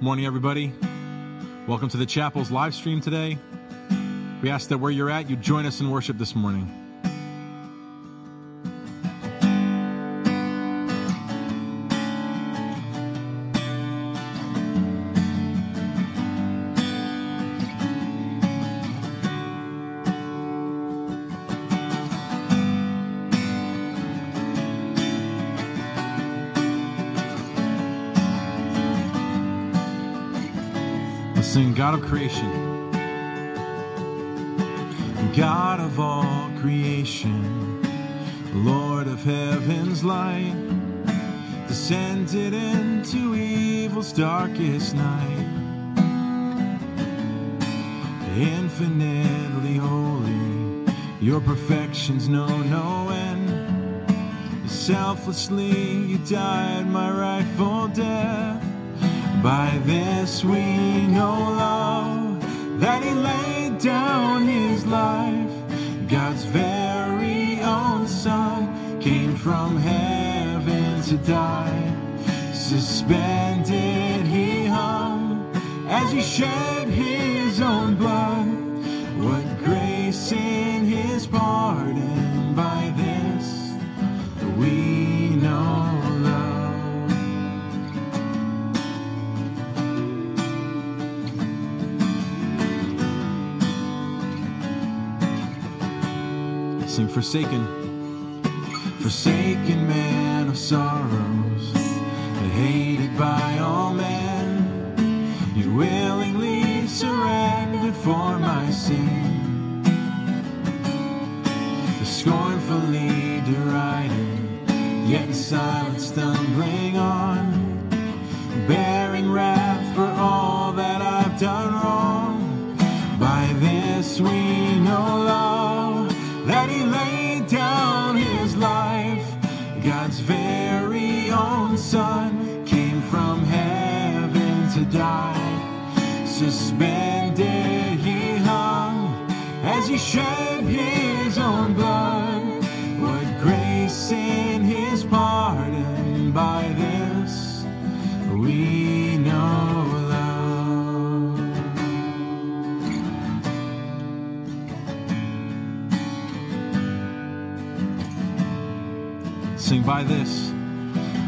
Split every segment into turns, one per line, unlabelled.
Morning, everybody. Welcome to the chapel's live stream today. We ask that where you're at, you join us in worship this morning. God of creation. God of all creation, Lord of heaven's light, descended into evil's darkest night. Infinitely holy, your perfections know no end. Selflessly, you died my rightful death. By this we know love, that he laid down his life. God's very own Son came from heaven to die. Suspended he hung as he shed his own blood. Forsaken. Forsaken man of sorrows, hated by all men. You willingly surrendered for my sin. Scornfully derided, yet in Suspended he hung as he shed his own blood. What grace in his pardon, by this we know love. Sing by this.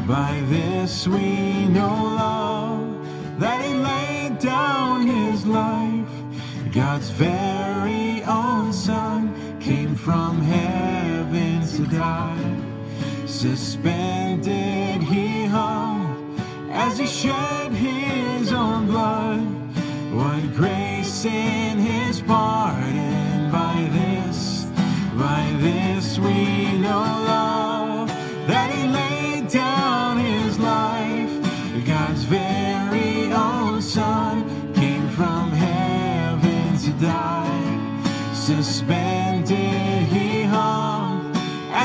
By this we know love, that he laid down his life. God's very own Son came from heaven to die. Suspended he hung as he shed his own blood. What grace in his pardon, by this, by this we know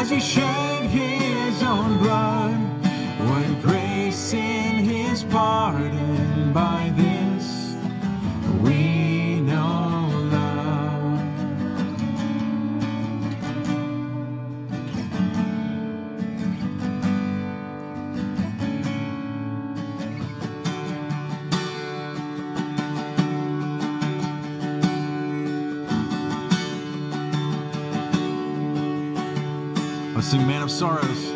as he shed his own blood. What grace in his pardon, by sing Man of Sorrows.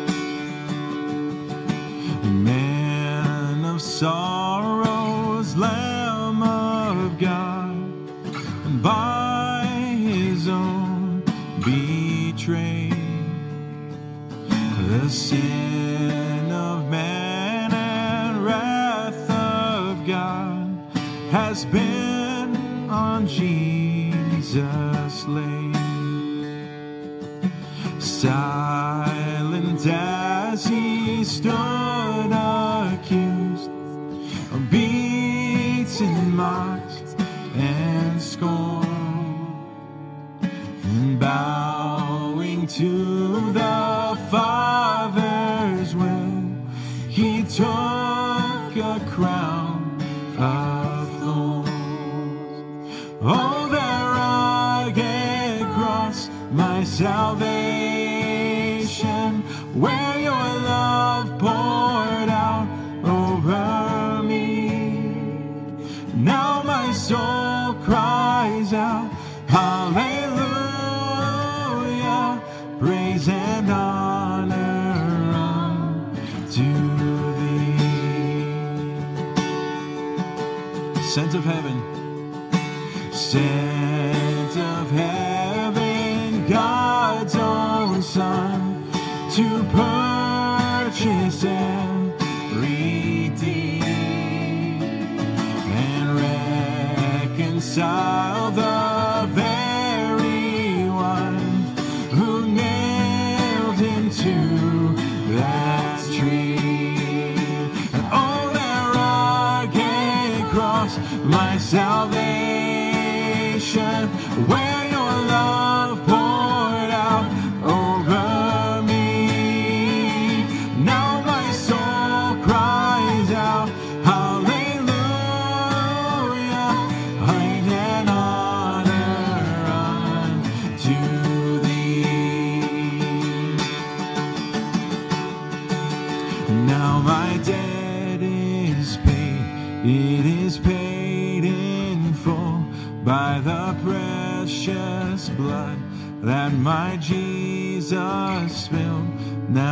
Reconcile the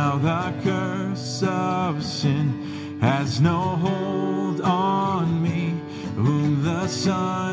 Now the curse of sin has no hold on me, whom the Son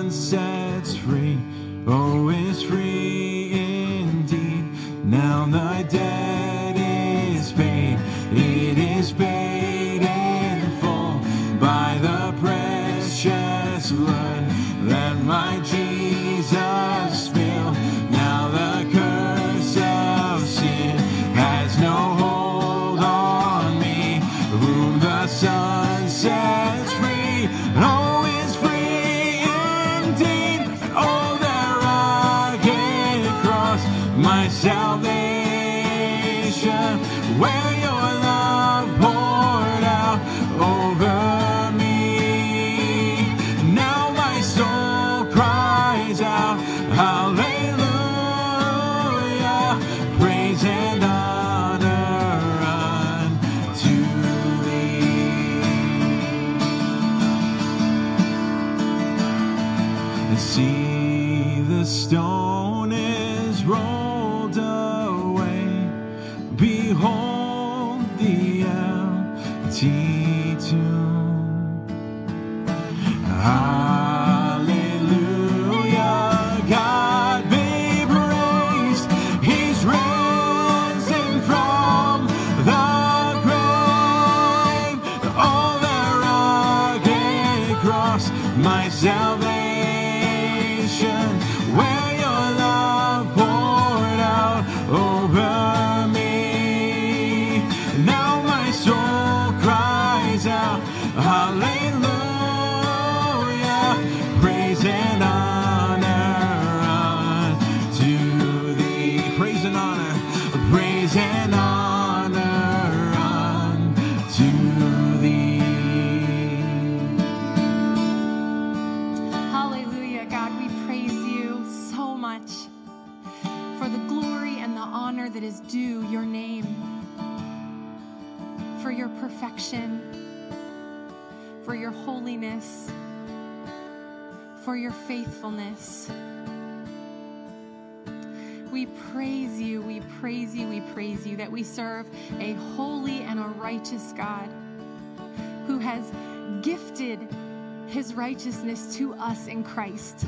righteousness to us in Christ.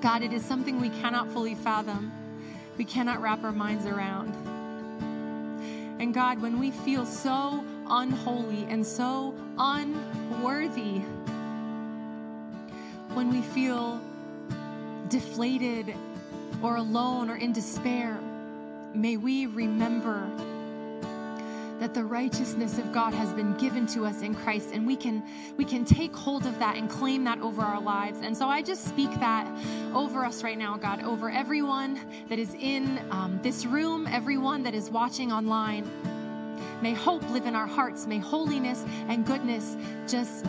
God, it is something we cannot fully fathom, we cannot wrap our minds around. And God, when we feel so unholy and so unworthy, when we feel deflated or alone or in despair, may we remember that the righteousness of God has been given to us in Christ and we can we can take hold of that and claim that over our lives. And so I just speak that over us right now, God, over everyone that is in um, this room, everyone that is watching online. May hope live in our hearts. May holiness and goodness just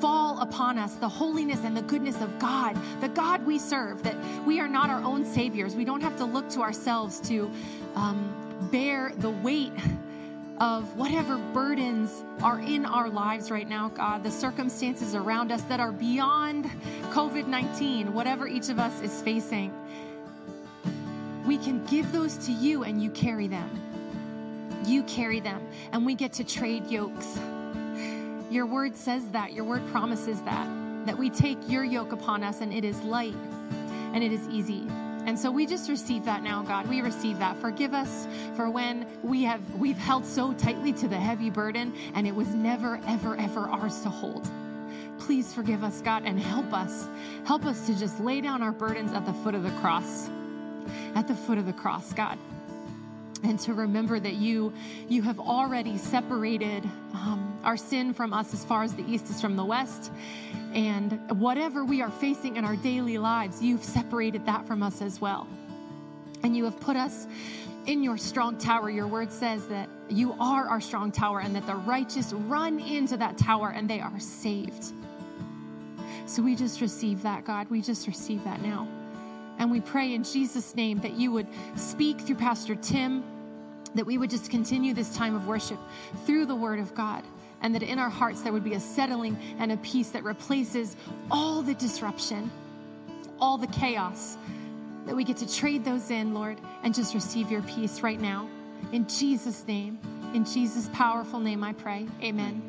fall upon us the holiness and the goodness of God, the God we serve, that we are not our own saviors. We don't have to look to ourselves to um, bear the weight of whatever burdens are in our lives right now, God, the circumstances around us that are beyond COVID 19, whatever each of us is facing. We can give those to you and you carry them. You carry them, and we get to trade yokes. Your word says that, your word promises that, that we take your yoke upon us and it is light and it is easy. And so we just receive that now, God. We receive that. Forgive us for when we have we've held so tightly to the heavy burden and it was never ever ever ours to hold. Please forgive us, God, and help us. Help us to just lay down our burdens at the foot of the cross. At the foot of the cross, God. And to remember that you you have already separated um, our sin from us as far as the east is from the west. And whatever we are facing in our daily lives, you've separated that from us as well. And you have put us in your strong tower. Your word says that you are our strong tower and that the righteous run into that tower and they are saved. So we just receive that, God. We just receive that now. And we pray in Jesus' name that you would speak through Pastor Tim, that we would just continue this time of worship through the word of God and that in our hearts there would be a settling and a peace that replaces all the disruption, all the chaos, that we get to trade those in, Lord, and just receive your peace right now. In Jesus' name, in Jesus' powerful name, I pray. Amen.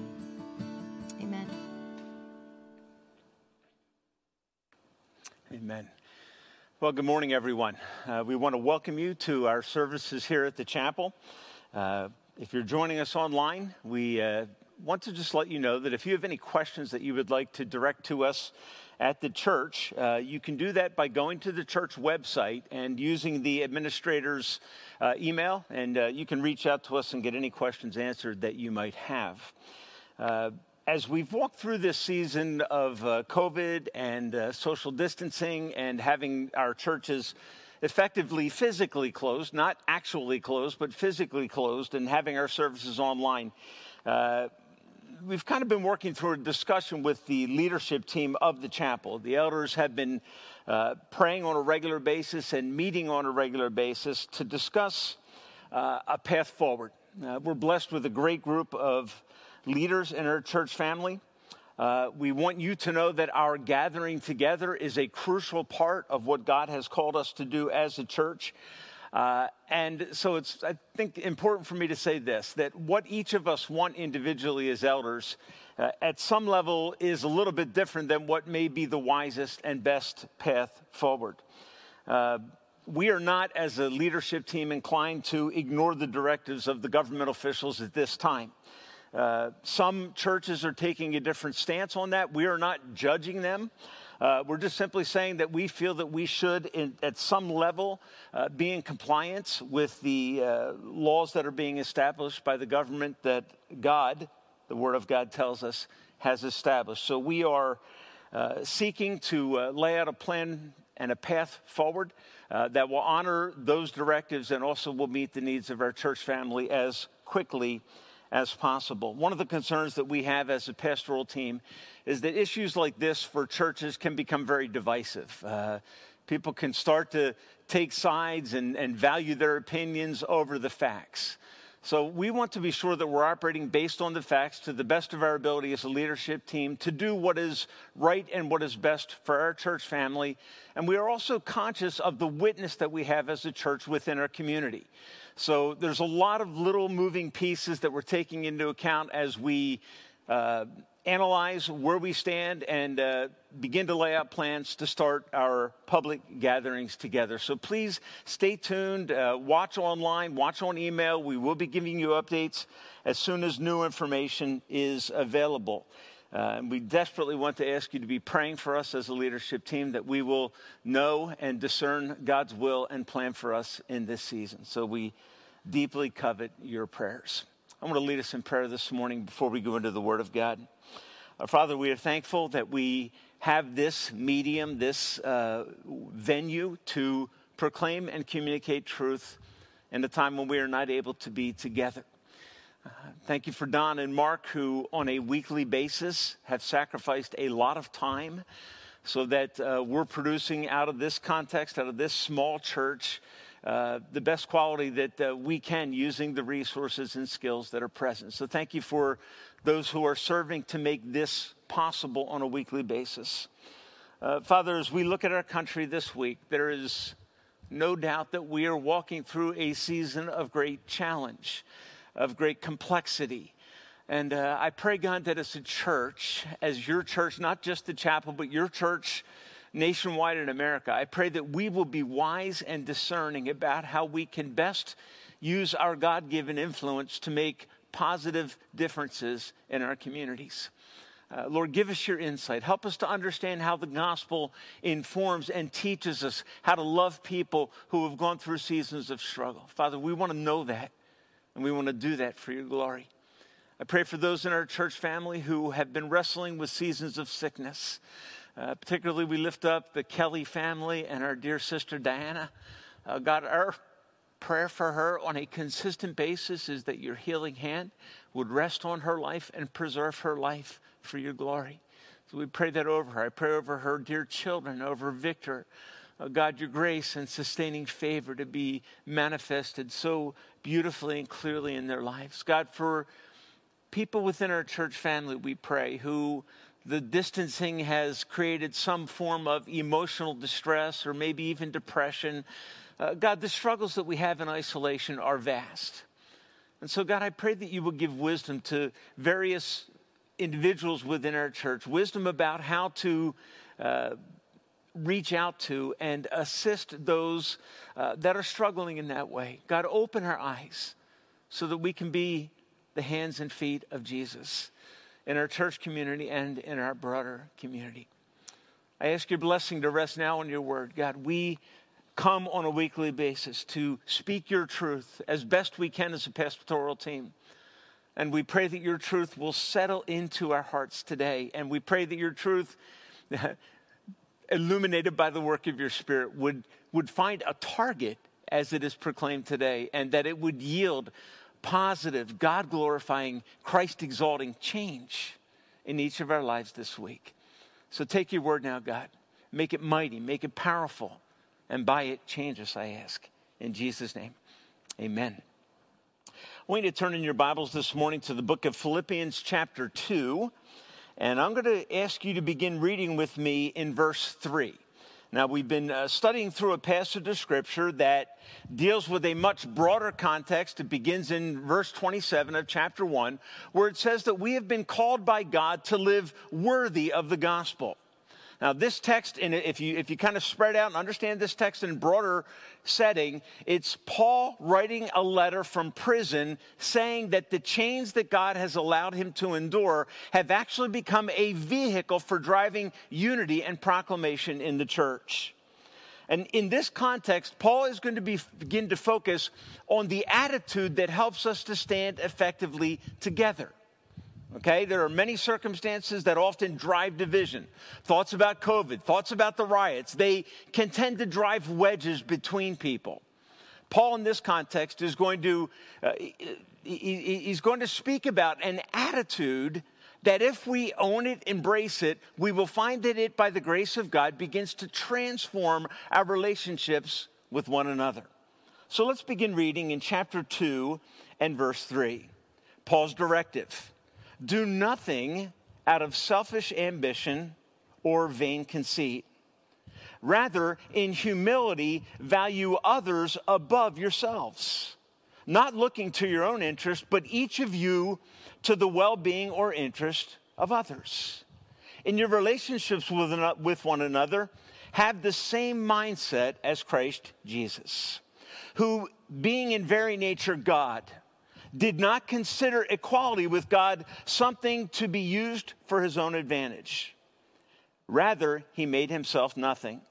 Amen.
Amen. Well, good morning, everyone. Uh, we want to welcome you to our services here at the chapel. Uh, if you're joining us online, we uh, want to just let you know that if you have any questions that you would like to direct to us at the church, uh, you can do that by going to the church website and using the administrator's uh, email, and uh, you can reach out to us and get any questions answered that you might have. Uh, as we've walked through this season of uh, COVID and social distancing and having our churches effectively physically closed, not actually closed, but physically closed, and having our services online, uh, we've kind of been working through a discussion with the leadership team of the chapel. The elders have been uh, praying on a regular basis and meeting on a regular basis to discuss uh, a path forward. Uh, we're blessed with a great group of leaders in our church family. Uh, we want you to know that our gathering together is a crucial part of what God has called us to do as a church. Uh, and so it's, I think, important for me to say this that what each of us want individually as elders, uh, at some level, is a little bit different than what may be the wisest and best path forward. Uh, we are not, as a leadership team, inclined to ignore the directives of the government officials at this time. Uh, some churches are taking a different stance on that. We are not judging them. Uh, we're just simply saying that we feel that we should, in, at some level, uh, be in compliance with the uh, laws that are being established by the government that God, the Word of God tells us, has established. So we are uh, seeking to uh, lay out a plan and a path forward uh, that will honor those directives and also will meet the needs of our church family as quickly as possible. One of the concerns that we have as a pastoral team is that issues like this for churches can become very divisive. Uh, people can start to take sides and, and value their opinions over the facts. So we want to be sure that we're operating based on the facts to the best of our ability as a leadership team to do what is right and what is best for our church family. And we are also conscious of the witness that we have as a church within our community. So there's a lot of little moving pieces that we're taking into account as we uh, analyze where we stand and uh, begin to lay out plans to start our public gatherings together. So please stay tuned, uh, watch online, watch on email. We will be giving you updates as soon as new information is available. Uh, and we desperately want to ask you to be praying for us as a leadership team that we will know and discern God's will and plan for us in this season. So we deeply covet your prayers. I want to lead us in prayer this morning before we go into the Word of God. Father, we are thankful that we have this medium, this uh, venue to proclaim and communicate truth in a time when we are not able to be together. Thank you for Don and Mark, who on a weekly basis have sacrificed a lot of time so that uh, we're producing out of this context, out of this small church, uh, the best quality that uh, we can using the resources and skills that are present. So thank you for those who are serving to make this possible on a weekly basis. Uh, Father, as we look at our country this week, there is no doubt that we are walking through a season of great challenge, of great complexity. And uh, I pray, God, that as a church, as your church, not just the chapel, but your church nationwide in America, I pray that we will be wise and discerning about how we can best use our God given influence to make positive differences in our communities. Uh, Lord, give us your insight. Help us to understand how the gospel informs and teaches us how to love people who have gone through seasons of struggle. Father, we want to know that, and we want to do that for your glory. I pray for those in our church family who have been wrestling with seasons of sickness. Uh, particularly, we lift up the Kelly family and our dear sister Diana. Uh, God, our prayer for her on a consistent basis is that your healing hand would rest on her life and preserve her life for your glory. So we pray that over her. I pray over her dear children, over Victor. Uh, God, your grace and sustaining favor to be manifested so beautifully and clearly in their lives. God, for people within our church family, we pray, who the distancing has created some form of emotional distress or maybe even depression. Uh, God, the struggles that we have in isolation are vast. And so, God, I pray that you will give wisdom to various individuals within our church, wisdom about how to uh, reach out to and assist those uh, that are struggling in that way. God, open our eyes so that we can be the hands and feet of Jesus in our church community and in our broader community. I ask your blessing to rest now on your word. God, we come on a weekly basis to speak your truth as best we can as a pastoral team. And we pray that your truth will settle into our hearts today. And we pray that your truth, illuminated by the work of your Spirit, would, would find a target as it is proclaimed today, and that it would yield positive, God glorifying, Christ exalting change in each of our lives this week. So take your word now, God. Make it mighty, make it powerful, and by it change us, I ask. In Jesus' name, amen. I want you to turn in your Bibles this morning to the book of Philippians, chapter 2. And I'm going to ask you to begin reading with me in verse 3. Now, we've been uh, studying through a passage of scripture that deals with a much broader context. It begins in verse 27 of chapter 1, where it says that we have been called by God to live worthy of the gospel. Now, this text, if you, if you kind of spread out and understand this text in broader setting, it's Paul writing a letter from prison saying that the chains that God has allowed him to endure have actually become a vehicle for driving unity and proclamation in the church. And in this context, Paul is going to be, begin to focus on the attitude that helps us to stand effectively together. Okay, there are many circumstances that often drive division. Thoughts about COVID, thoughts about the riots, they can tend to drive wedges between people. Paul, in this context, is going to, uh, he, he's going to speak about an attitude that if we own it, embrace it, we will find that it, by the grace of God, begins to transform our relationships with one another. So let's begin reading in chapter 2 and verse 3. Paul's directive. Do nothing out of selfish ambition or vain conceit. Rather, in humility, value others above yourselves, not looking to your own interest, but each of you to the well being or interest of others. In your relationships with one another, have the same mindset as Christ Jesus, who, being in very nature God, did not consider equality with God something to be used for his own advantage. Rather, he made himself nothing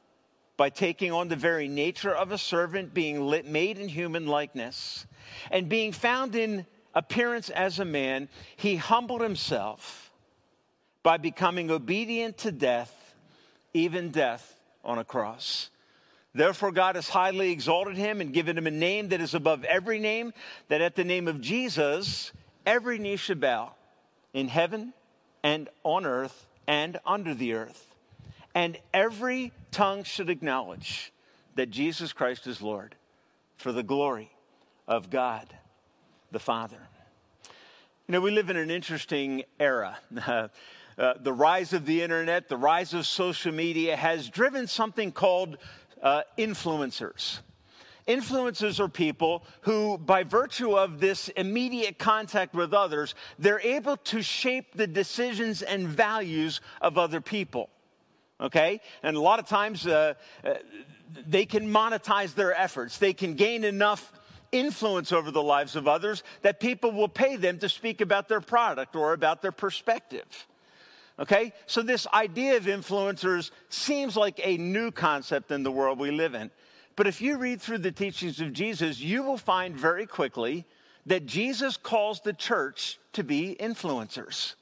by taking on the very nature of a servant, being made in human likeness, and being found in appearance as a man, he humbled himself by becoming obedient to death, even death on a cross. Therefore, God has highly exalted him and given him a name that is above every name, that at the name of Jesus, every knee should bow in heaven and on earth and under the earth. And every tongue should acknowledge that Jesus Christ is Lord for the glory of God the Father. You know, we live in an interesting era. Uh, the rise of the internet, the rise of social media has driven something called uh, influencers. Influencers are people who, by virtue of this immediate contact with others, they're able to shape the decisions and values of other people. Okay? And a lot of times uh, uh, they can monetize their efforts, they can gain enough influence over the lives of others that people will pay them to speak about their product or about their perspective. Okay? So, this idea of influencers seems like a new concept in the world we live in. But if you read through the teachings of Jesus, you will find very quickly that Jesus calls the church to be influencers.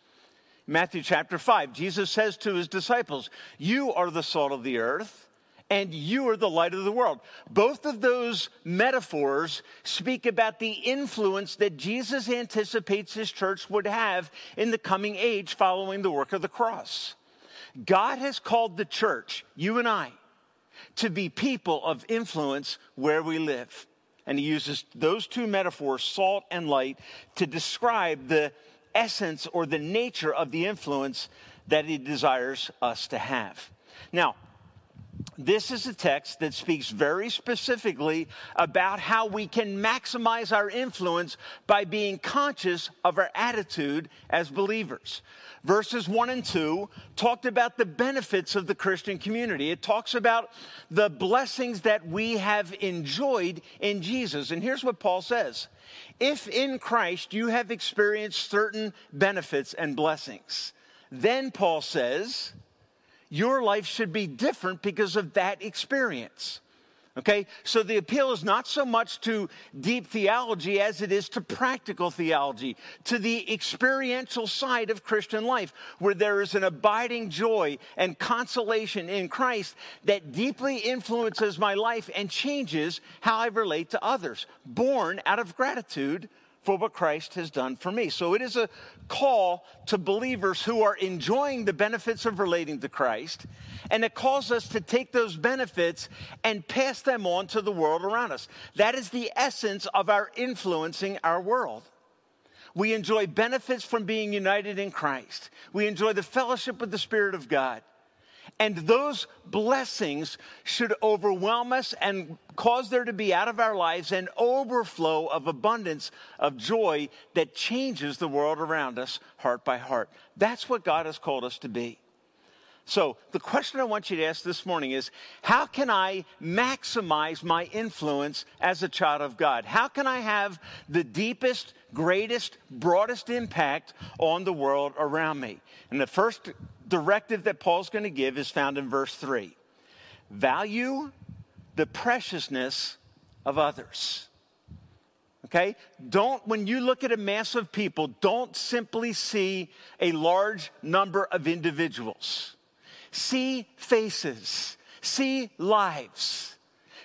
Matthew chapter 5, Jesus says to his disciples, You are the salt of the earth, and you are the light of the world. Both of those metaphors speak about the influence that Jesus anticipates his church would have in the coming age following the work of the cross. God has called the church, you and I, to be people of influence where we live. And he uses those two metaphors, salt and light, to describe the essence or the nature of the influence that he desires us to have. Now, this is a text that speaks very specifically about how we can maximize our influence by being conscious of our attitude as believers verses 1 and 2 talked about the benefits of the Christian community. It talks about the blessings that we have enjoyed in Jesus. And here's what Paul says If in Christ you have experienced certain benefits and blessings, then Paul says, your life should be different because of that experience. Okay, so the appeal is not so much to deep theology as it is to practical theology, to the experiential side of Christian life, where there is an abiding joy and consolation in Christ that deeply influences my life and changes how I relate to others, born out of gratitude for what Christ has done for me. So it is a call to believers who are enjoying the benefits of relating to Christ, and it calls us to take those benefits and pass them on to the world around us. That is the essence of our influencing our world. We enjoy benefits from being united in Christ. We enjoy the fellowship with the Spirit of God. And those blessings should overwhelm us and cause there to be out of our lives an overflow of abundance of joy that changes the world around us heart by heart. That's what God has called us to be. So, the question I want you to ask this morning is how can I maximize my influence as a child of God? How can I have the deepest, greatest, broadest impact on the world around me? And the first directive that Paul's going to give is found in verse 3 value the preciousness of others. Okay? Don't, when you look at a mass of people, don't simply see a large number of individuals. See faces, see lives,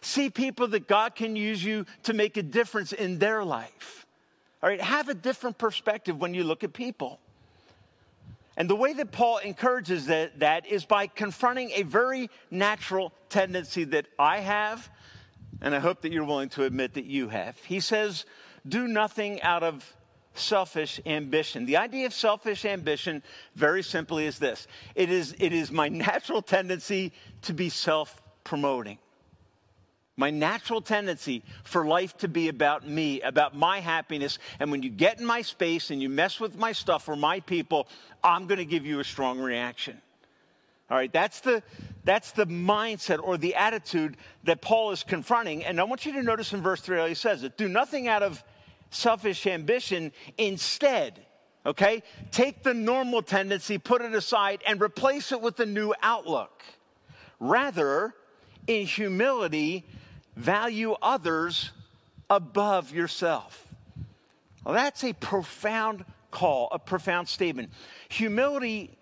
see people that God can use you to make a difference in their life. All right? Have a different perspective when you look at people. And the way that Paul encourages that, that is by confronting a very natural tendency that I have, and I hope that you're willing to admit that you have. He says, Do nothing out of selfish ambition. The idea of selfish ambition, very simply, is this it is, it is my natural tendency to be self promoting my natural tendency for life to be about me, about my happiness. And when you get in my space and you mess with my stuff or my people, I'm going to give you a strong reaction. All right, that's the, that's the mindset or the attitude that Paul is confronting. And I want you to notice in verse 3 how he says it do nothing out of selfish ambition. Instead, okay, take the normal tendency, put it aside, and replace it with a new outlook. Rather, in humility, value others above yourself. Well, that's a profound call, a profound statement. Humility,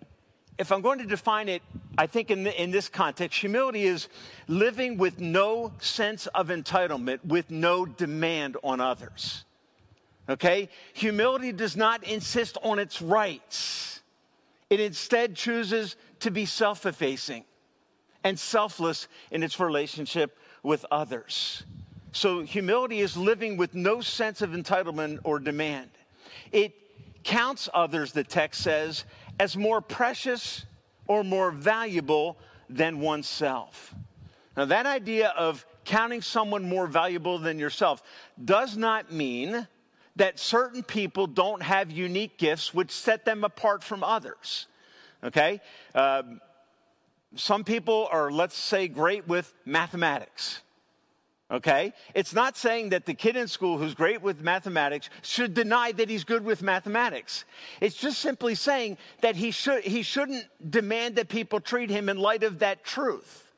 if I'm going to define it, I think in, the, in this context, humility is living with no sense of entitlement, with no demand on others. Okay? Humility does not insist on its rights, it instead chooses to be self effacing and selfless in its relationship with others. So, humility is living with no sense of entitlement or demand. It counts others, the text says, as more precious or more valuable than oneself. Now, that idea of counting someone more valuable than yourself does not mean that certain people don't have unique gifts which set them apart from others. Okay? Um, some people are, let's say, great with mathematics. Okay? It's not saying that the kid in school who's great with mathematics should deny that he's good with mathematics. It's just simply saying that he, should, he shouldn't demand that people treat him in light of that truth.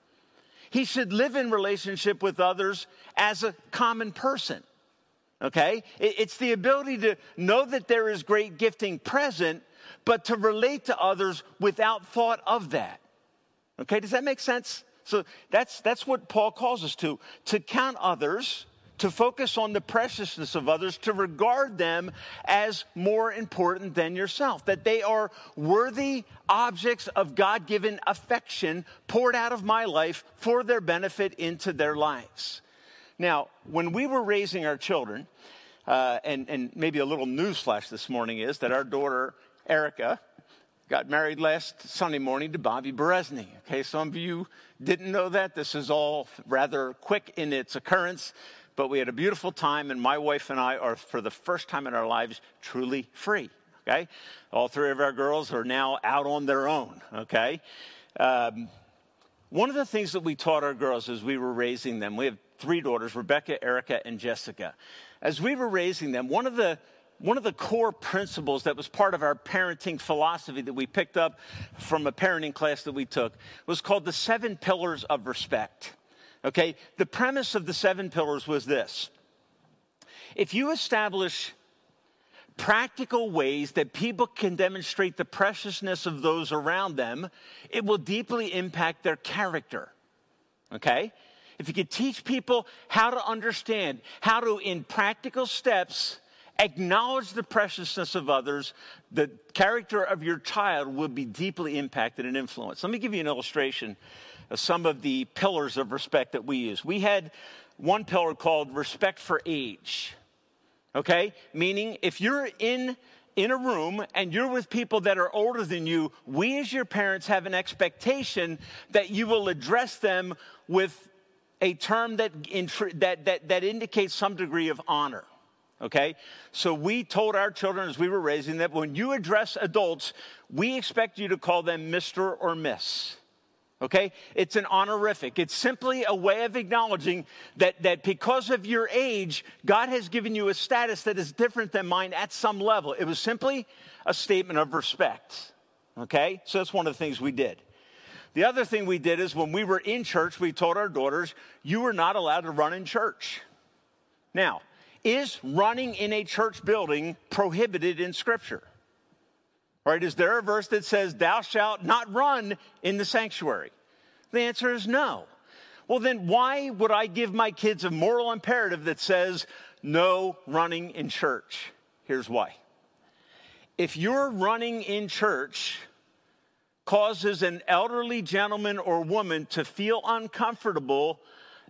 He should live in relationship with others as a common person. Okay? It's the ability to know that there is great gifting present, but to relate to others without thought of that. Okay, does that make sense? So that's, that's what Paul calls us to to count others, to focus on the preciousness of others, to regard them as more important than yourself, that they are worthy objects of God given affection poured out of my life for their benefit into their lives. Now, when we were raising our children, uh, and, and maybe a little newsflash this morning is that our daughter, Erica, got married last Sunday morning to Bobby Berezny. Okay, some of you didn't know that. This is all rather quick in its occurrence, but we had a beautiful time, and my wife and I are, for the first time in our lives, truly free. Okay, all three of our girls are now out on their own. Okay. Um, one of the things that we taught our girls as we were raising them, we have three daughters Rebecca, Erica, and Jessica. As we were raising them, one of the one of the core principles that was part of our parenting philosophy that we picked up from a parenting class that we took was called the seven pillars of respect. Okay, the premise of the seven pillars was this if you establish practical ways that people can demonstrate the preciousness of those around them, it will deeply impact their character. Okay? If you could teach people how to understand, how to, in practical steps, acknowledge the preciousness of others, the character of your child will be deeply impacted and influenced. Let me give you an illustration of some of the pillars of respect that we use. We had one pillar called respect for age. Okay? Meaning, if you're in in a room and you're with people that are older than you, we as your parents have an expectation that you will address them with a term that, that, that, that indicates some degree of honor. Okay? So we told our children as we were raising that when you address adults, we expect you to call them Mr. or Miss. Okay? It's an honorific. It's simply a way of acknowledging that, that because of your age, God has given you a status that is different than mine at some level. It was simply a statement of respect. Okay? So that's one of the things we did. The other thing we did is when we were in church, we told our daughters, you were not allowed to run in church. Now, is running in a church building prohibited in Scripture? Right? Is there a verse that says, Thou shalt not run in the sanctuary? The answer is no. Well, then why would I give my kids a moral imperative that says, No running in church? Here's why. If you're running in church, causes an elderly gentleman or woman to feel uncomfortable,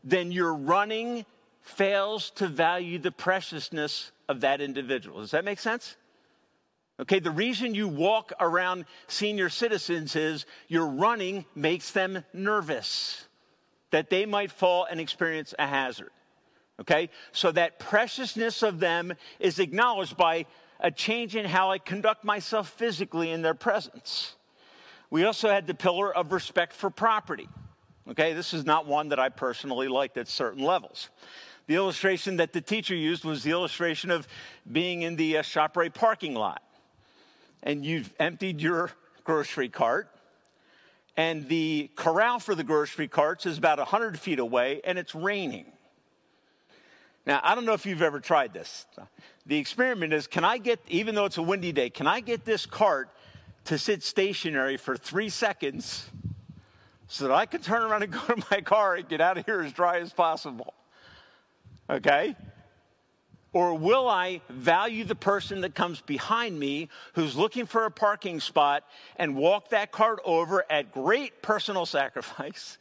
then you're running fails to value the preciousness of that individual. Does that make sense? Okay, the reason you walk around senior citizens is your running makes them nervous that they might fall and experience a hazard. Okay, so that preciousness of them is acknowledged by a change in how I conduct myself physically in their presence. We also had the pillar of respect for property. Okay, this is not one that I personally liked at certain levels. The illustration that the teacher used was the illustration of being in the uh, ShopRite parking lot. And you've emptied your grocery cart, and the corral for the grocery carts is about 100 feet away, and it's raining. Now, I don't know if you've ever tried this. The experiment is can I get, even though it's a windy day, can I get this cart to sit stationary for three seconds so that I can turn around and go to my car and get out of here as dry as possible? Okay? Or will I value the person that comes behind me who's looking for a parking spot and walk that cart over at great personal sacrifice,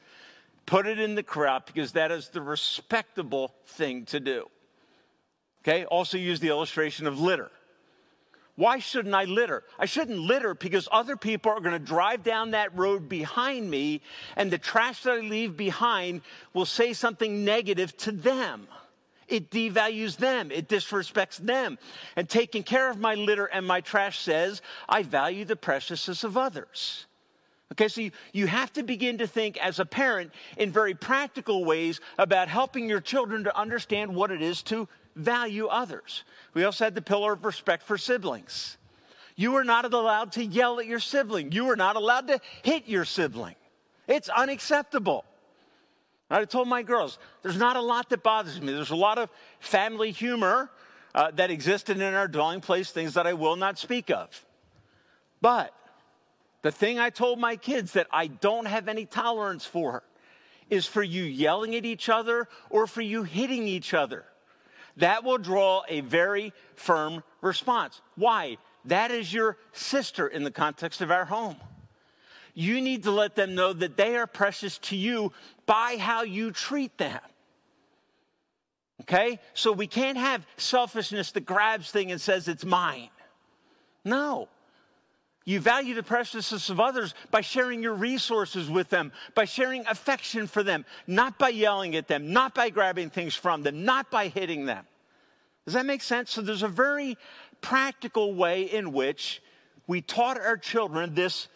put it in the crowd because that is the respectable thing to do? Okay? Also use the illustration of litter. Why shouldn't I litter? I shouldn't litter because other people are going to drive down that road behind me, and the trash that I leave behind will say something negative to them. It devalues them, it disrespects them. And taking care of my litter and my trash says, I value the preciousness of others. Okay, so you, you have to begin to think as a parent in very practical ways about helping your children to understand what it is to value others. We also had the pillar of respect for siblings. You are not allowed to yell at your sibling. You are not allowed to hit your sibling. It's unacceptable. I told my girls, there's not a lot that bothers me. There's a lot of family humor uh, that existed in our dwelling place, things that I will not speak of. But the thing I told my kids that I don't have any tolerance for is for you yelling at each other or for you hitting each other. That will draw a very firm response. Why? That is your sister in the context of our home. You need to let them know that they are precious to you by how you treat them. Okay? So we can't have selfishness that grabs thing and says it's mine. No. You value the preciousness of others by sharing your resources with them, by sharing affection for them, not by yelling at them, not by grabbing things from them, not by hitting them. Does that make sense? So there's a very practical way in which we taught our children this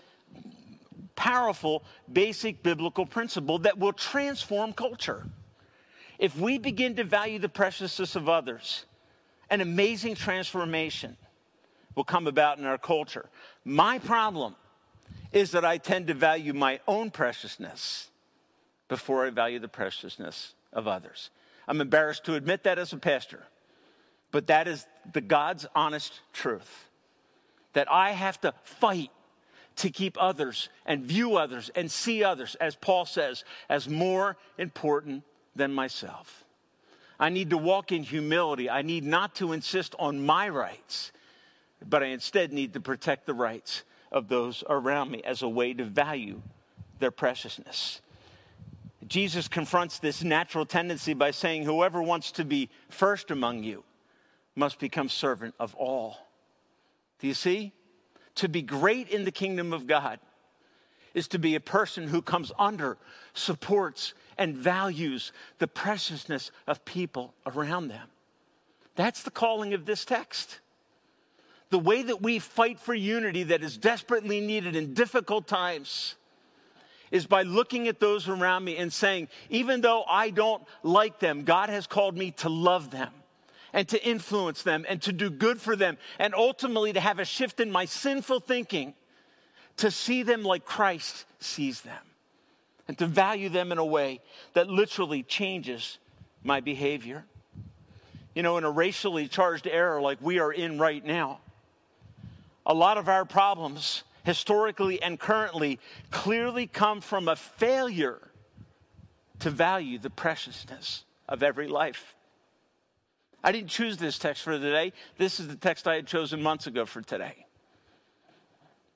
powerful, basic biblical principle that will transform culture. If we begin to value the preciousness of others, an amazing transformation will come about in our culture. My problem is that I tend to value my own preciousness before I value the preciousness of others. I'm embarrassed to admit that as a pastor, but that is the God's honest truth. That I have to fight to keep others and view others and see others, as Paul says, as more important than myself. I need to walk in humility. I need not to insist on my rights but I instead need to protect the rights of those around me as a way to value their preciousness. Jesus confronts this natural tendency by saying, Whoever wants to be first among you must become servant of all. Do you see? To be great in the kingdom of God is to be a person who comes under, supports, and values the preciousness of people around them. That's the calling of this text the way that we fight for unity that is desperately needed in difficult times is by looking at those around me and saying, even though I don't like them, God has called me to love them and to influence them and to do good for them and ultimately to have a shift in my sinful thinking to see them like Christ sees them and to value them in a way that literally changes my behavior. You know, in a racially charged era like we are in right now, a lot of our problems, historically and currently, clearly come from a failure to value the preciousness of every life. I didn't choose this text for today. This is the text I had chosen months ago for today.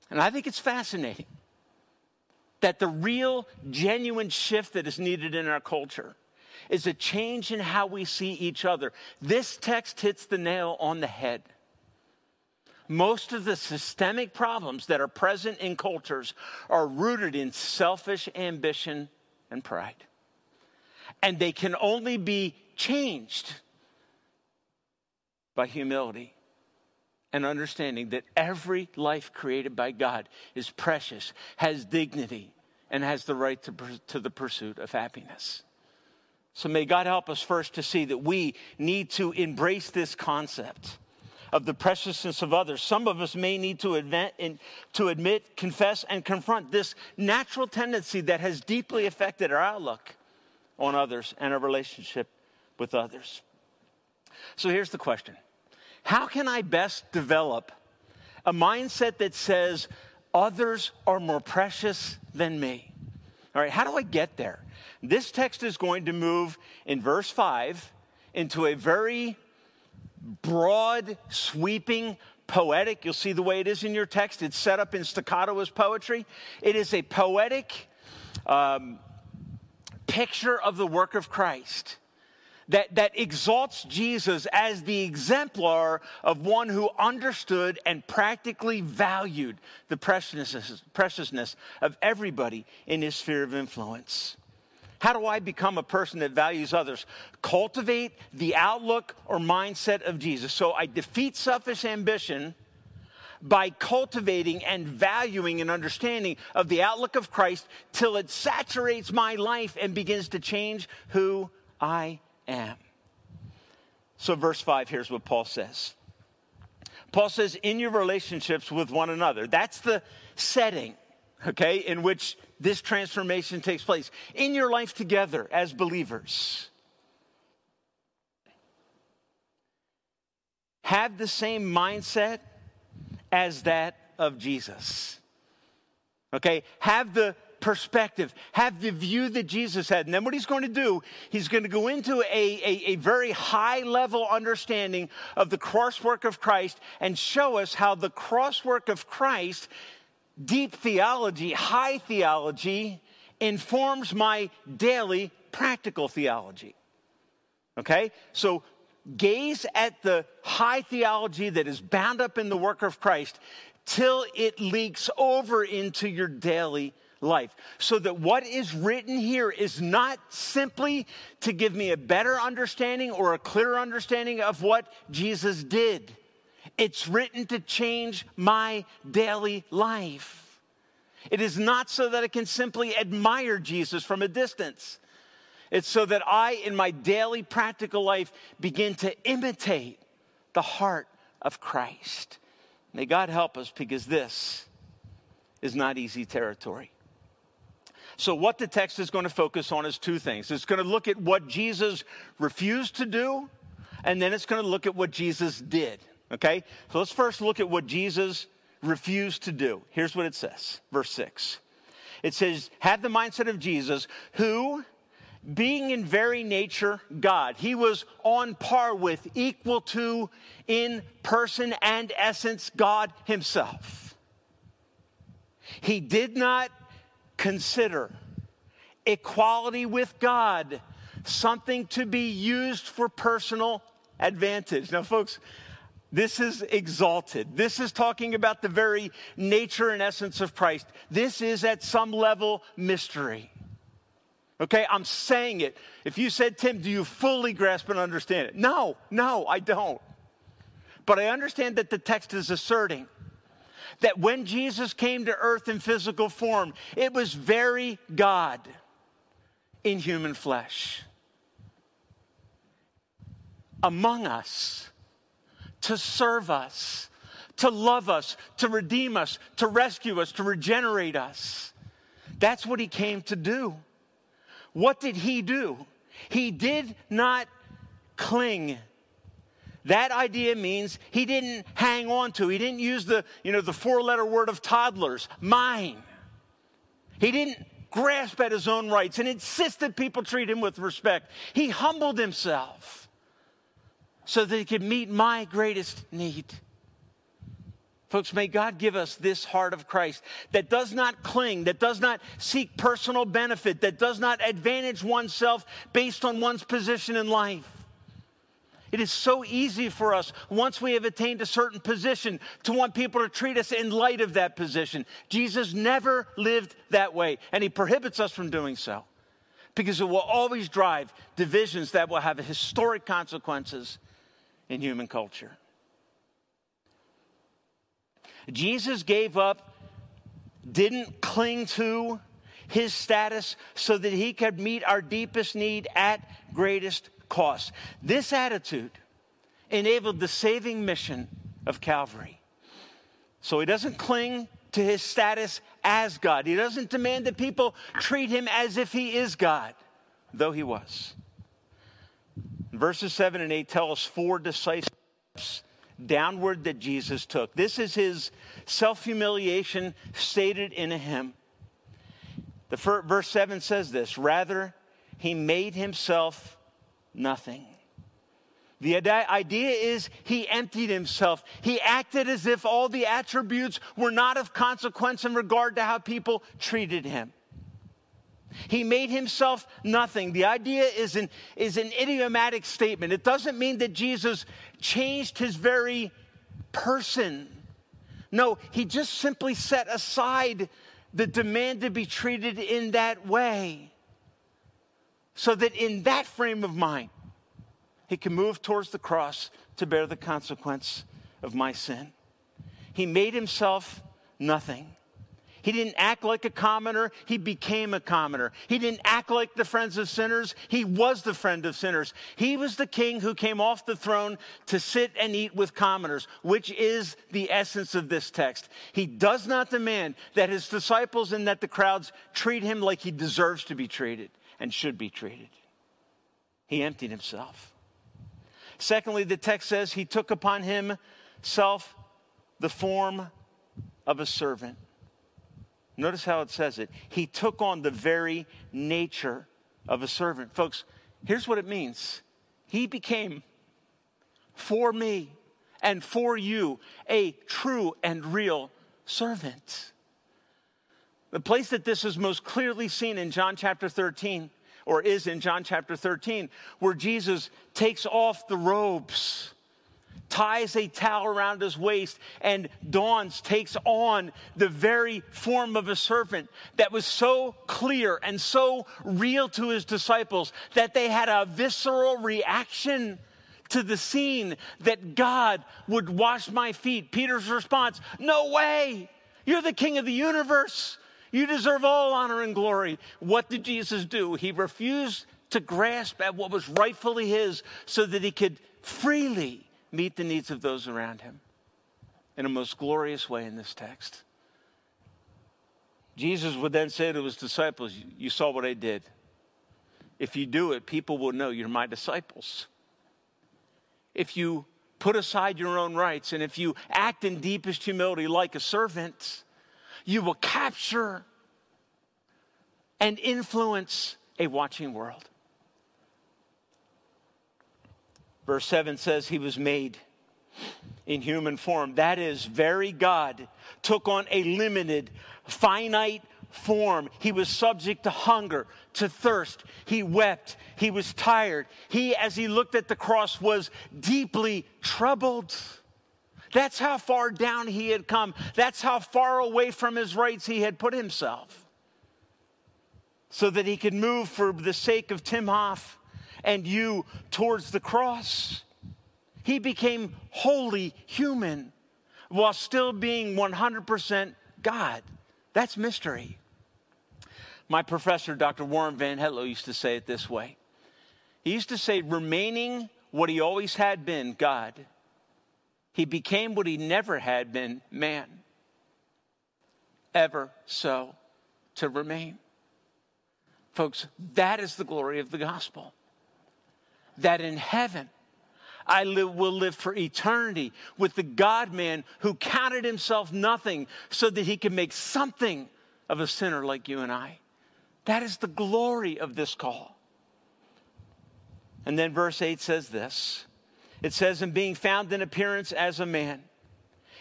And I think it's fascinating that the real, genuine shift that is needed in our culture is a change in how we see each other. This text hits the nail on the head most of the systemic problems that are present in cultures are rooted in selfish ambition and pride. And they can only be changed by humility and understanding that every life created by God is precious, has dignity, and has the right to, to the pursuit of happiness. So may God help us first to see that we need to embrace this concept of the preciousness of others. Some of us may need to admit, to admit, confess, and confront this natural tendency that has deeply affected our outlook on others and our relationship with others. So here's the question How can I best develop a mindset that says others are more precious than me? All right, how do I get there? This text is going to move in verse 5 into a very broad, sweeping, poetic. You'll see the way it is in your text. It's set up in staccato as poetry. It is a poetic um, picture of the work of Christ that, that exalts Jesus as the exemplar of one who understood and practically valued the preciousness, preciousness of everybody in his sphere of influence. How do I become a person that values others? Cultivate the outlook or mindset of Jesus. So I defeat selfish ambition by cultivating and valuing and understanding of the outlook of Christ till it saturates my life and begins to change who I am. So, verse 5, here's what Paul says. Paul says, in your relationships with one another. That's the setting, okay, in which this transformation takes place. In your life together as believers. Have the same mindset as that of Jesus. Okay? Have the perspective, have the view that Jesus had. And then what he's going to do, he's going to go into a, a, a very high level understanding of the crosswork of Christ and show us how the crosswork of Christ, deep theology, high theology, informs my daily practical theology. Okay? So gaze at the high theology that is bound up in the work of Christ till it leaks over into your daily life. So that what is written here is not simply to give me a better understanding or a clearer understanding of what Jesus did. It's written to change my daily life. It is not so that I can simply admire Jesus from a distance. It's so that I, in my daily practical life, begin to imitate the heart of Christ. May God help us because this is not easy territory. So, what the text is going to focus on is two things. It's going to look at what Jesus refused to do, and then it's going to look at what Jesus did. Okay? So, let's first look at what Jesus refused to do. Here's what it says, verse 6. It says, Have the mindset of Jesus, who, being in very nature God, he was on par with, equal to, in person and essence, God himself. He did not consider equality with God something to be used for personal advantage. Now, folks, this is exalted. This is talking about the very nature and essence of Christ. This is at some level mystery. Okay, I'm saying it. If you said, Tim, do you fully grasp and understand it? No, no, I don't. But I understand that the text is asserting that when Jesus came to earth in physical form, it was very God in human flesh among us to serve us, to love us, to redeem us, to rescue us, to regenerate us. That's what he came to do. What did he do? He did not cling that idea means he didn't hang on to, he didn't use the, you know, the four letter word of toddlers, mine. He didn't grasp at his own rights and insist that people treat him with respect. He humbled himself so that he could meet my greatest need. Folks, may God give us this heart of Christ that does not cling, that does not seek personal benefit, that does not advantage oneself based on one's position in life. It is so easy for us, once we have attained a certain position, to want people to treat us in light of that position. Jesus never lived that way, and he prohibits us from doing so because it will always drive divisions that will have historic consequences in human culture. Jesus gave up, didn't cling to his status so that he could meet our deepest need at greatest cost. This attitude enabled the saving mission of Calvary. So he doesn't cling to his status as God. He doesn't demand that people treat him as if he is God, though he was. Verses 7 and 8 tell us four decisive steps downward that Jesus took. This is his self humiliation stated in a hymn. The first, verse 7 says this Rather, he made himself nothing. The idea is he emptied himself. He acted as if all the attributes were not of consequence in regard to how people treated him. He made himself nothing. The idea is an, is an idiomatic statement. It doesn't mean that Jesus changed his very person. No, he just simply set aside the demand to be treated in that way so that in that frame of mind, he can move towards the cross to bear the consequence of my sin. He made himself nothing. He didn't act like a commoner, he became a commoner. He didn't act like the friends of sinners, he was the friend of sinners. He was the king who came off the throne to sit and eat with commoners, which is the essence of this text. He does not demand that his disciples and that the crowds treat him like he deserves to be treated and should be treated. He emptied himself. Secondly, the text says he took upon himself the form of a servant. Notice how it says it. He took on the very nature of a servant. Folks, here's what it means He became for me and for you a true and real servant. The place that this is most clearly seen in John chapter 13, or is in John chapter 13, where Jesus takes off the robes ties a towel around his waist, and dawns, takes on the very form of a servant that was so clear and so real to his disciples that they had a visceral reaction to the scene that God would wash my feet. Peter's response No way! You're the king of the universe. You deserve all honor and glory. What did Jesus do? He refused to grasp at what was rightfully his so that he could freely meet the needs of those around him in a most glorious way in this text. Jesus would then say to his disciples, You saw what I did. If you do it, people will know you're my disciples. If you put aside your own rights and if you act in deepest humility like a servant, you will capture and influence a watching world. Verse 7 says he was made in human form. That is, very God took on a limited, finite form. He was subject to hunger, to thirst. He wept. He was tired. He, as he looked at the cross, was deeply troubled. That's how far down he had come. That's how far away from his rights he had put himself. So that he could move for the sake of Tim Hoff and you towards the cross. He became wholly human while still being 100% God. That's mystery. My professor, Dr. Warren Vanhetloo, used to say it this way. He used to say, remaining what he always had been, God, he became what he never had been, man. Ever so to remain. Folks, that is the glory of the gospel that in heaven I live, will live for eternity with the God man who counted himself nothing so that he could make something of a sinner like you and I. That is the glory of this call. And then verse 8 says this it says, In being found in appearance as a man,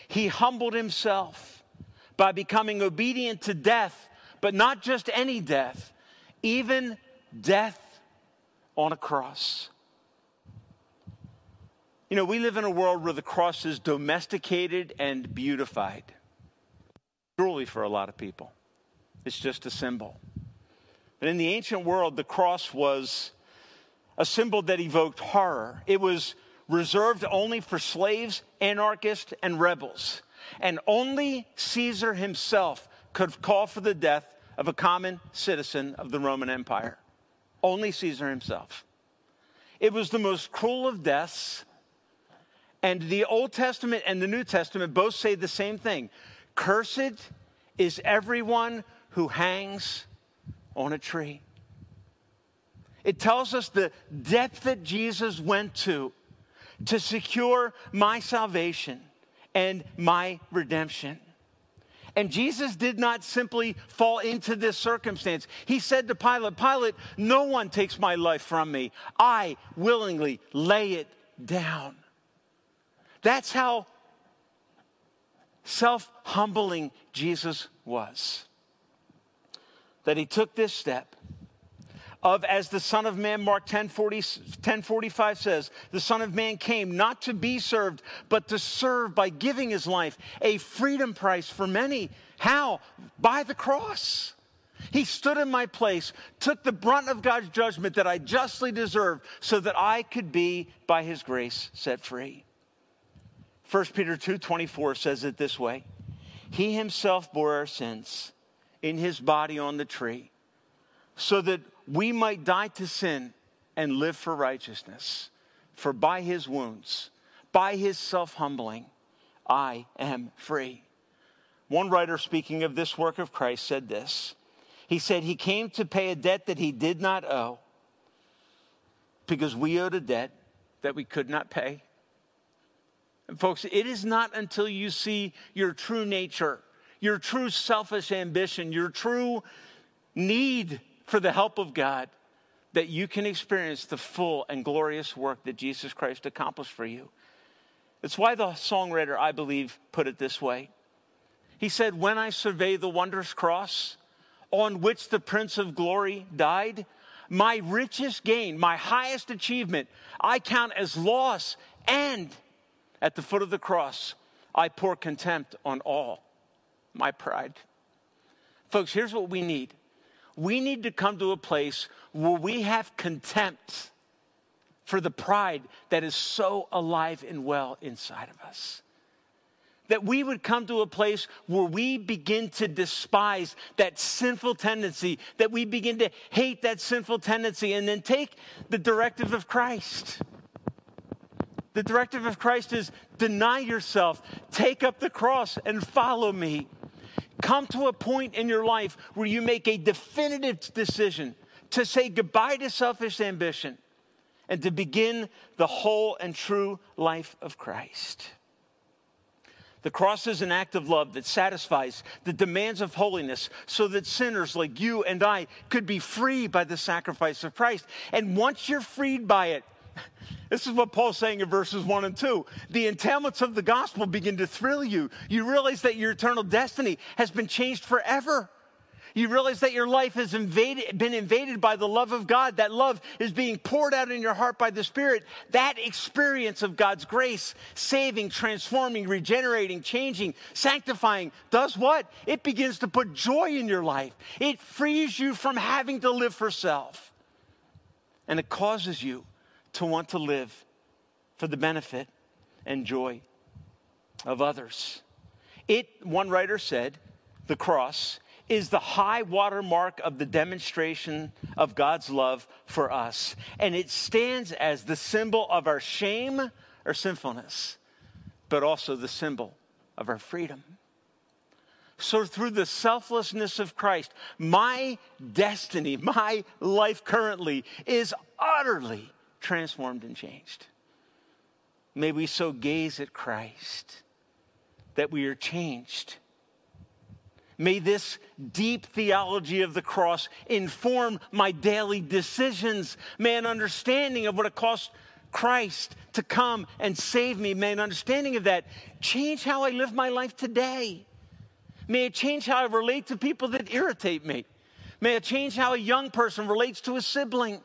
he humbled himself by becoming obedient to death, but not just any death, even death on a cross. You know, we live in a world where the cross is domesticated and beautified. Truly, for a lot of people, it's just a symbol. But in the ancient world, the cross was a symbol that evoked horror. It was reserved only for slaves, anarchists, and rebels. And only Caesar himself could call for the death of a common citizen of the Roman Empire. Only Caesar himself. It was the most cruel of deaths and the Old Testament and the New Testament both say the same thing Cursed is everyone who hangs on a tree. It tells us the depth that Jesus went to to secure my salvation and my redemption. And Jesus did not simply fall into this circumstance. He said to Pilate, Pilate, no one takes my life from me. I willingly lay it down. That's how self humbling Jesus was. that he took this step of as the Son of Man, Mark 10, 40, 10 45 says, the Son of Man came not to be served, but to serve by giving his life, a freedom price for many. How? By the cross. He stood in my place, took the brunt of God's judgment that I justly deserved, so that I could be, by his grace, set free. 1 Peter 2 24 says it this way He himself bore our sins in his body on the tree, so that we might die to sin and live for righteousness. For by his wounds, by his self humbling, I am free. One writer speaking of this work of Christ said this He said, He came to pay a debt that he did not owe because we owed a debt that we could not pay. And folks, it is not until you see your true nature, your true selfish ambition, your true need for the help of God that you can experience the full and glorious work that Jesus Christ accomplished for you. It's why the songwriter, I believe, put it this way. He said, When I survey the wondrous cross on which the Prince of Glory died, my richest gain, my highest achievement, I count as loss. And at the foot of the cross, I pour contempt on all my pride. Folks, here's what we need we need to come to a place where we have contempt for the pride that is so alive and well inside of us. That we would come to a place where we begin to despise that sinful tendency, that we begin to hate that sinful tendency, and then take the directive of Christ. The directive of Christ is deny yourself, take up the cross, and follow me. Come to a point in your life where you make a definitive decision to say goodbye to selfish ambition and to begin the whole and true life of Christ. The cross is an act of love that satisfies the demands of holiness so that sinners like you and I could be free by the sacrifice of Christ. And once you're freed by it, this is what Paul's saying in verses 1 and 2. The entailments of the gospel begin to thrill you. You realize that your eternal destiny has been changed forever. You realize that your life has invaded, been invaded by the love of God. That love is being poured out in your heart by the Spirit. That experience of God's grace, saving, transforming, regenerating, changing, sanctifying, does what? It begins to put joy in your life. It frees you from having to live for self. And it causes you to want to live for the benefit and joy of others. It, one writer said, the cross is the high water mark of the demonstration of God's love for us. And it stands as the symbol of our shame or sinfulness, but also the symbol of our freedom. So, through the selflessness of Christ, my destiny, my life currently is utterly transformed and changed. May we so gaze at Christ that we are changed. May this deep theology of the cross inform my daily decisions. May an understanding of what it cost Christ to come and save me, may an understanding of that change how I live my life today. May it change how I relate to people that irritate me. May it change how a young person relates to a sibling.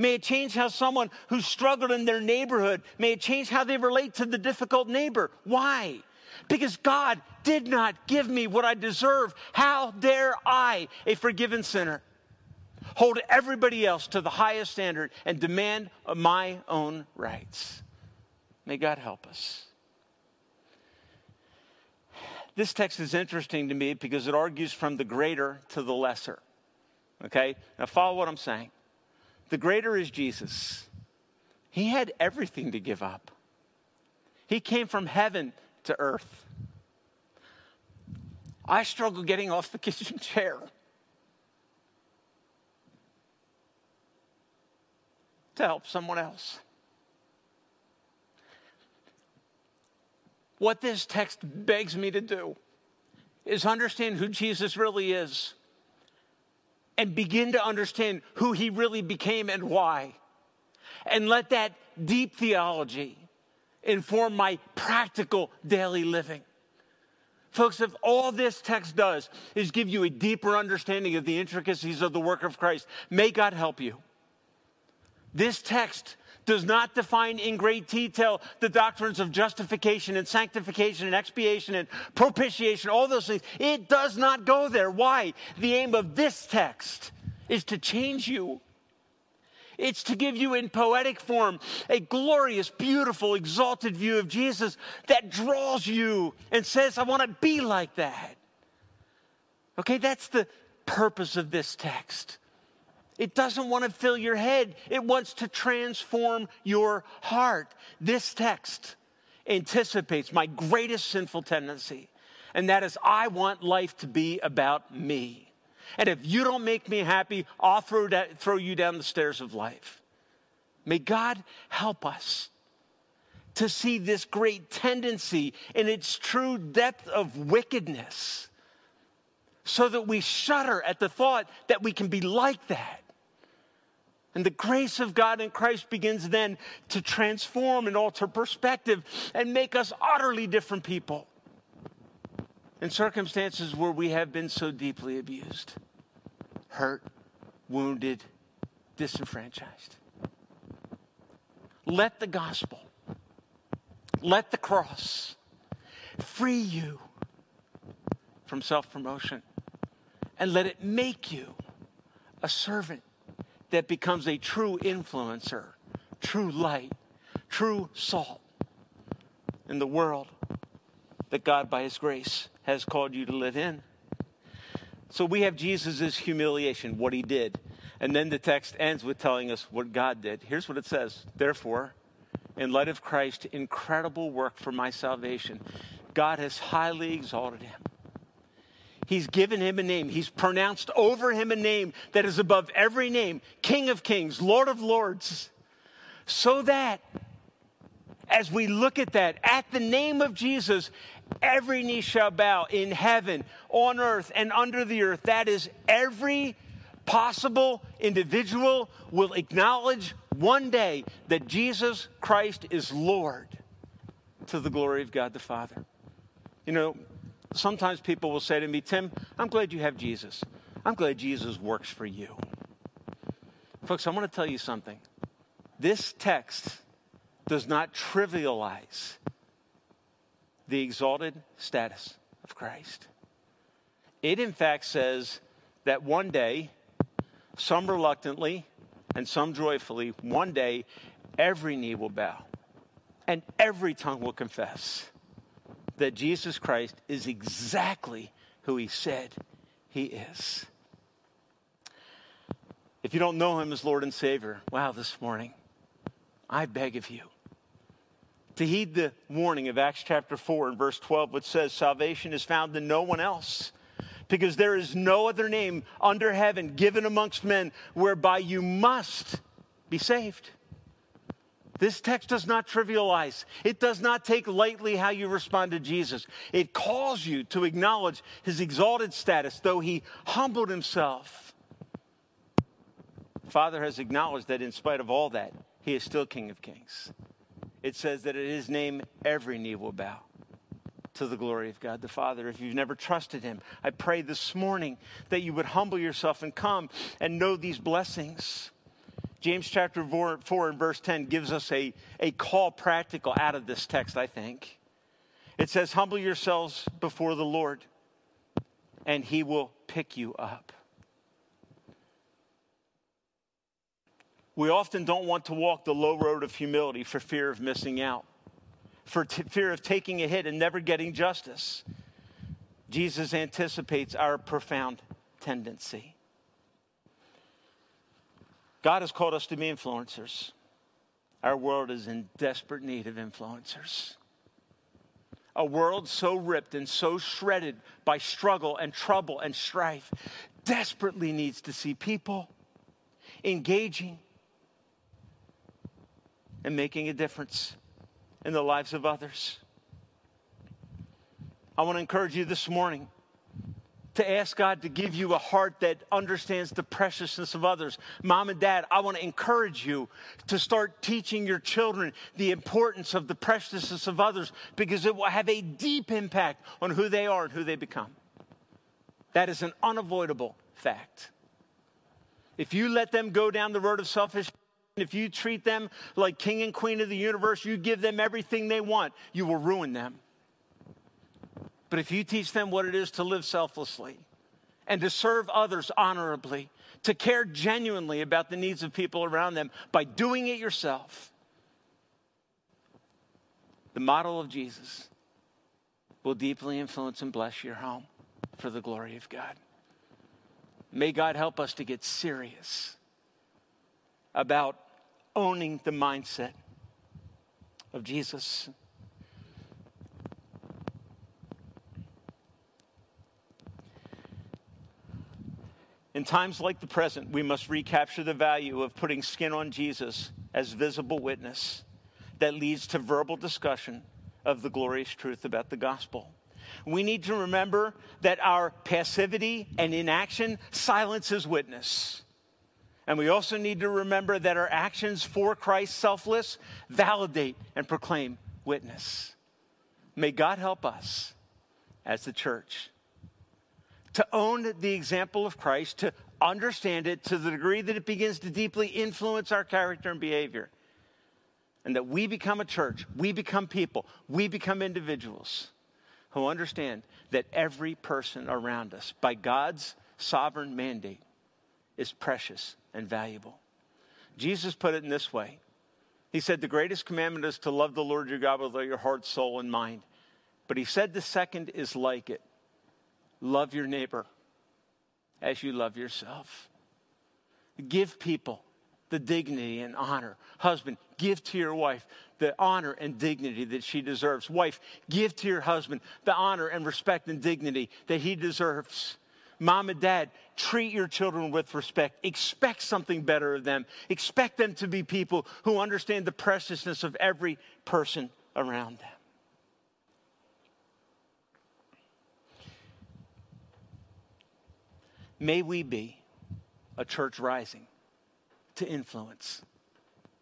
May it change how someone who's struggled in their neighborhood, may it change how they relate to the difficult neighbor. Why? Because God did not give me what I deserve. How dare I, a forgiven sinner, hold everybody else to the highest standard and demand my own rights? May God help us. This text is interesting to me because it argues from the greater to the lesser. Okay? Now, follow what I'm saying. The greater is Jesus. He had everything to give up. He came from heaven to earth. I struggle getting off the kitchen chair. To help someone else. What this text begs me to do is understand who Jesus really is and begin to understand who he really became and why. And let that deep theology inform my practical daily living. Folks, if all this text does is give you a deeper understanding of the intricacies of the work of Christ, may God help you. This text does not define in great detail the doctrines of justification and sanctification and expiation and propitiation, all those things. It does not go there. Why? The aim of this text is to change you. It's to give you in poetic form a glorious, beautiful, exalted view of Jesus that draws you and says, I want to be like that. Okay, that's the purpose of this text. It doesn't want to fill your head, it wants to transform your heart. This text anticipates my greatest sinful tendency, and that is I want life to be about me. And if you don't make me happy, I'll throw, throw you down the stairs of life. May God help us to see this great tendency in its true depth of wickedness so that we shudder at the thought that we can be like that. And the grace of God in Christ begins then to transform and alter perspective and make us utterly different people in circumstances where we have been so deeply abused, hurt, wounded, disenfranchised. Let the gospel, let the cross free you from self promotion and let it make you a servant that becomes a true influencer, true light, true salt in the world that God, by His grace, has called you to live in. So we have Jesus' humiliation, what He did. And then the text ends with telling us what God did. Here's what it says Therefore, in light of Christ's incredible work for my salvation, God has highly exalted Him He's given him a name. He's pronounced over him a name that is above every name King of Kings, Lord of Lords. So that as we look at that, at the name of Jesus, every knee shall bow in heaven, on earth, and under the earth. That is, every possible individual will acknowledge one day that Jesus Christ is Lord to the glory of God the Father. You know, sometimes people will say to me, Tim, I'm glad you have Jesus. I'm glad Jesus works for you. Folks, I want to tell you something. This text does not trivialize the exalted status of Christ. It, in fact, says that one day, some reluctantly and some joyfully, one day, every knee will bow and every tongue will confess that Jesus Christ is exactly who he said he is. If you don't know him as Lord and Savior, wow, this morning, I beg of you to heed the warning of Acts chapter 4 and verse 12, which says, Salvation is found in no one else, because there is no other name under heaven given amongst men whereby you must be saved. This text does not trivialize. It does not take lightly how you respond to Jesus. It calls you to acknowledge his exalted status, though he humbled himself. Father has acknowledged that in spite of all that, he is still King of Kings. It says that at his name, every knee will bow to the glory of God the Father. If you've never trusted him, I pray this morning that you would humble yourself and come and know these blessings. James chapter 4, 4 and verse 10 gives us a, a call practical out of this text, I think. It says, Humble yourselves before the Lord, and he will pick you up. We often don't want to walk the low road of humility for fear of missing out, for t- fear of taking a hit and never getting justice. Jesus anticipates our profound tendency. God has called us to be influencers. Our world is in desperate need of influencers. A world so ripped and so shredded by struggle and trouble and strife desperately needs to see people engaging and making a difference in the lives of others. I want to encourage you this morning to ask God to give you a heart that understands the preciousness of others. Mom and dad, I want to encourage you to start teaching your children the importance of the preciousness of others because it will have a deep impact on who they are and who they become. That is an unavoidable fact. If you let them go down the road of selfishness, if you treat them like king and queen of the universe, you give them everything they want, you will ruin them. But if you teach them what it is to live selflessly and to serve others honorably, to care genuinely about the needs of people around them by doing it yourself, the model of Jesus will deeply influence and bless your home for the glory of God. May God help us to get serious about owning the mindset of Jesus In times like the present, we must recapture the value of putting skin on Jesus as visible witness that leads to verbal discussion of the glorious truth about the gospel. We need to remember that our passivity and inaction silences witness. And we also need to remember that our actions for Christ, selfless, validate and proclaim witness. May God help us as the church to own the example of Christ, to understand it to the degree that it begins to deeply influence our character and behavior. And that we become a church, we become people, we become individuals who understand that every person around us, by God's sovereign mandate, is precious and valuable. Jesus put it in this way He said, The greatest commandment is to love the Lord your God with all your heart, soul, and mind. But He said the second is like it Love your neighbor as you love yourself. Give people the dignity and honor. Husband, give to your wife the honor and dignity that she deserves. Wife, give to your husband the honor and respect and dignity that he deserves. Mom and dad, treat your children with respect. Expect something better of them. Expect them to be people who understand the preciousness of every person around them. May we be a church rising to influence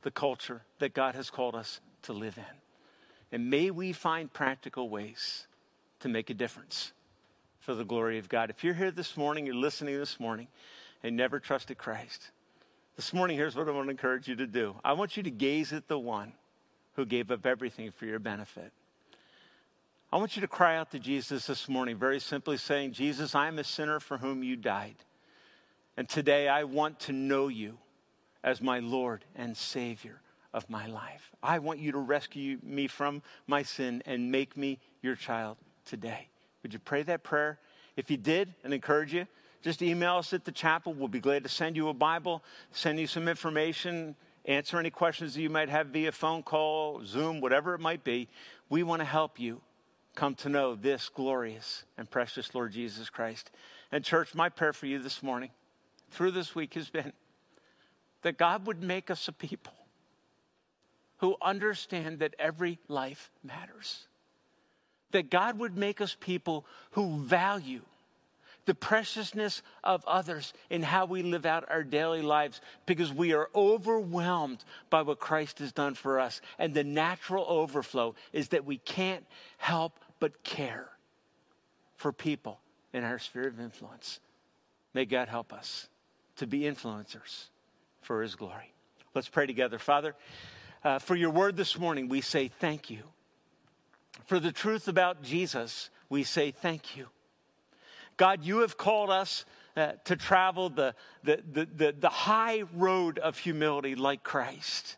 the culture that God has called us to live in. And may we find practical ways to make a difference for the glory of God. If you're here this morning, you're listening this morning, and never trusted Christ, this morning, here's what I want to encourage you to do I want you to gaze at the one who gave up everything for your benefit. I want you to cry out to Jesus this morning, very simply saying, Jesus, I am a sinner for whom you died. And today I want to know you as my Lord and Savior of my life. I want you to rescue me from my sin and make me your child today. Would you pray that prayer? If you did, and encourage you, just email us at the chapel. We'll be glad to send you a Bible, send you some information, answer any questions that you might have via phone call, Zoom, whatever it might be. We want to help you come to know this glorious and precious Lord Jesus Christ. And, church, my prayer for you this morning, through this week, has been that God would make us a people who understand that every life matters. That God would make us people who value the preciousness of others in how we live out our daily lives because we are overwhelmed by what Christ has done for us. And the natural overflow is that we can't help but care for people in our sphere of influence. May God help us to be influencers for His glory. Let's pray together. Father, uh, for your word this morning, we say thank you. For the truth about Jesus, we say thank you. God, you have called us uh, to travel the, the, the, the, the high road of humility like Christ.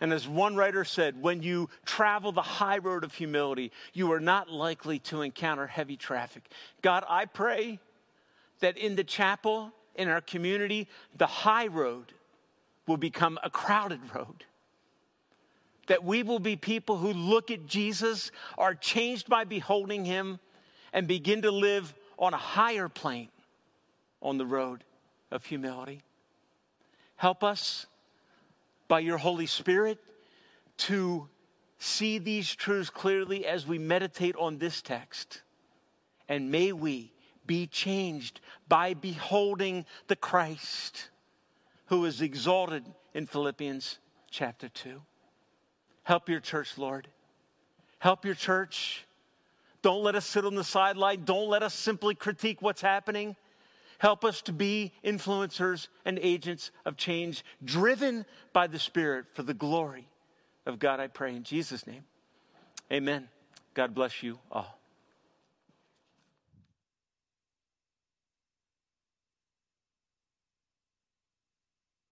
And as one writer said, when you travel the high road of humility, you are not likely to encounter heavy traffic. God, I pray that in the chapel, in our community, the high road will become a crowded road. That we will be people who look at Jesus, are changed by beholding him, and begin to live on a higher plane on the road of humility. Help us by your Holy Spirit to see these truths clearly as we meditate on this text. And may we be changed by beholding the Christ who is exalted in Philippians chapter 2. Help your church, Lord. Help your church. Don't let us sit on the sideline. Don't let us simply critique what's happening. Help us to be influencers and agents of change, driven by the Spirit for the glory of God, I pray in Jesus' name. Amen. God bless you all.